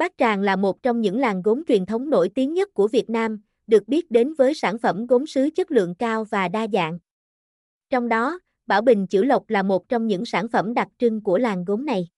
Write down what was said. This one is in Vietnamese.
Bát Tràng là một trong những làng gốm truyền thống nổi tiếng nhất của Việt Nam, được biết đến với sản phẩm gốm sứ chất lượng cao và đa dạng. Trong đó, Bảo Bình Chữ Lộc là một trong những sản phẩm đặc trưng của làng gốm này.